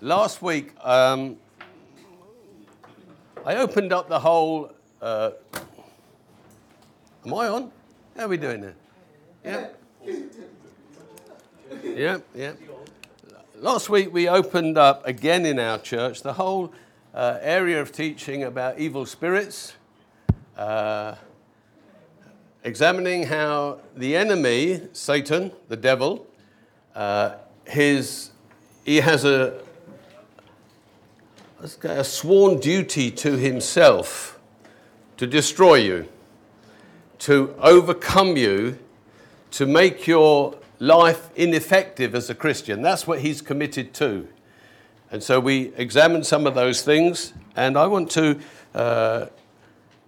last week um, I opened up the whole. Uh, am I on? How are we doing there? Yeah. Yeah, yeah. Last week we opened up again in our church the whole uh, area of teaching about evil spirits, uh, examining how the enemy, Satan, the devil, uh, his, he has a, a sworn duty to himself to destroy you, to overcome you, to make your life ineffective as a Christian. That's what he's committed to. And so we examined some of those things, and I want to uh,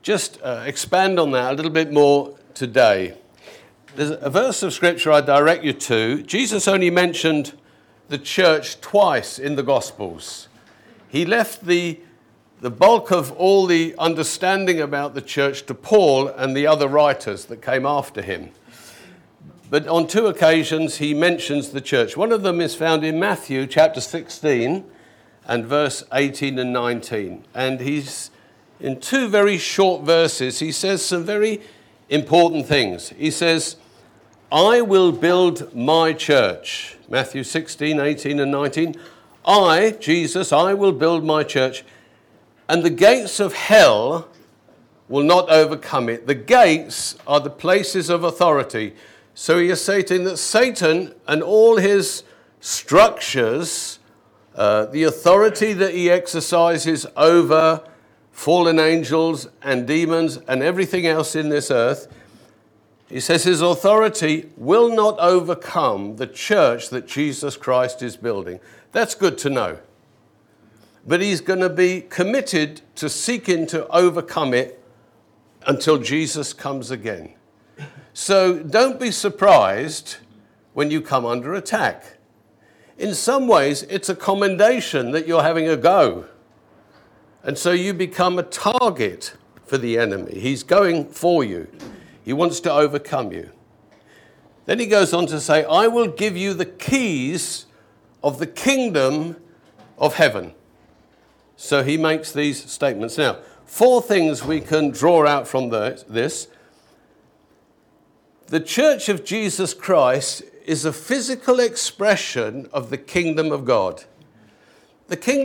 just uh, expand on that a little bit more today. There's a verse of scripture I direct you to. Jesus only mentioned the church twice in the Gospels. He left the, the bulk of all the understanding about the church to Paul and the other writers that came after him. But on two occasions, he mentions the church. One of them is found in Matthew chapter 16 and verse 18 and 19. And he's, in two very short verses, he says some very important things. He says, I will build my church. Matthew 16, 18, and 19. I, Jesus, I will build my church, and the gates of hell will not overcome it. The gates are the places of authority. So he is stating that Satan and all his structures, uh, the authority that he exercises over fallen angels and demons and everything else in this earth, he says his authority will not overcome the church that Jesus Christ is building. That's good to know. But he's going to be committed to seeking to overcome it until Jesus comes again. So don't be surprised when you come under attack. In some ways, it's a commendation that you're having a go. And so you become a target for the enemy. He's going for you, he wants to overcome you. Then he goes on to say, I will give you the keys of the kingdom of heaven. So he makes these statements. Now, four things we can draw out from this. The church of Jesus Christ is a physical expression of the kingdom of God. The kingdom